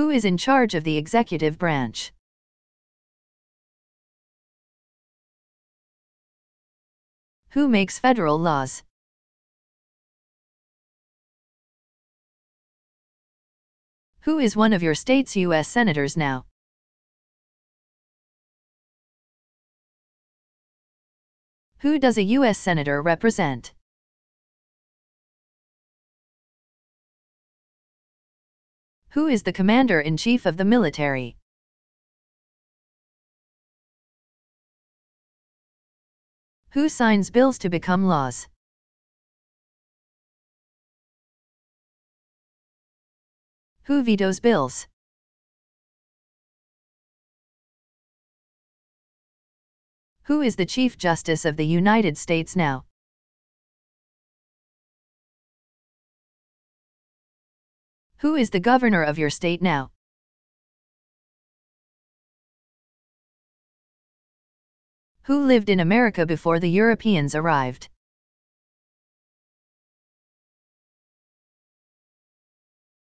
Who is in charge of the executive branch? Who makes federal laws? Who is one of your state's U.S. senators now? Who does a U.S. senator represent? Who is the commander-in-chief of the military? Who signs bills to become laws? Who vetoes bills? Who is the Chief Justice of the United States now? Who is the governor of your state now? Who lived in America before the Europeans arrived?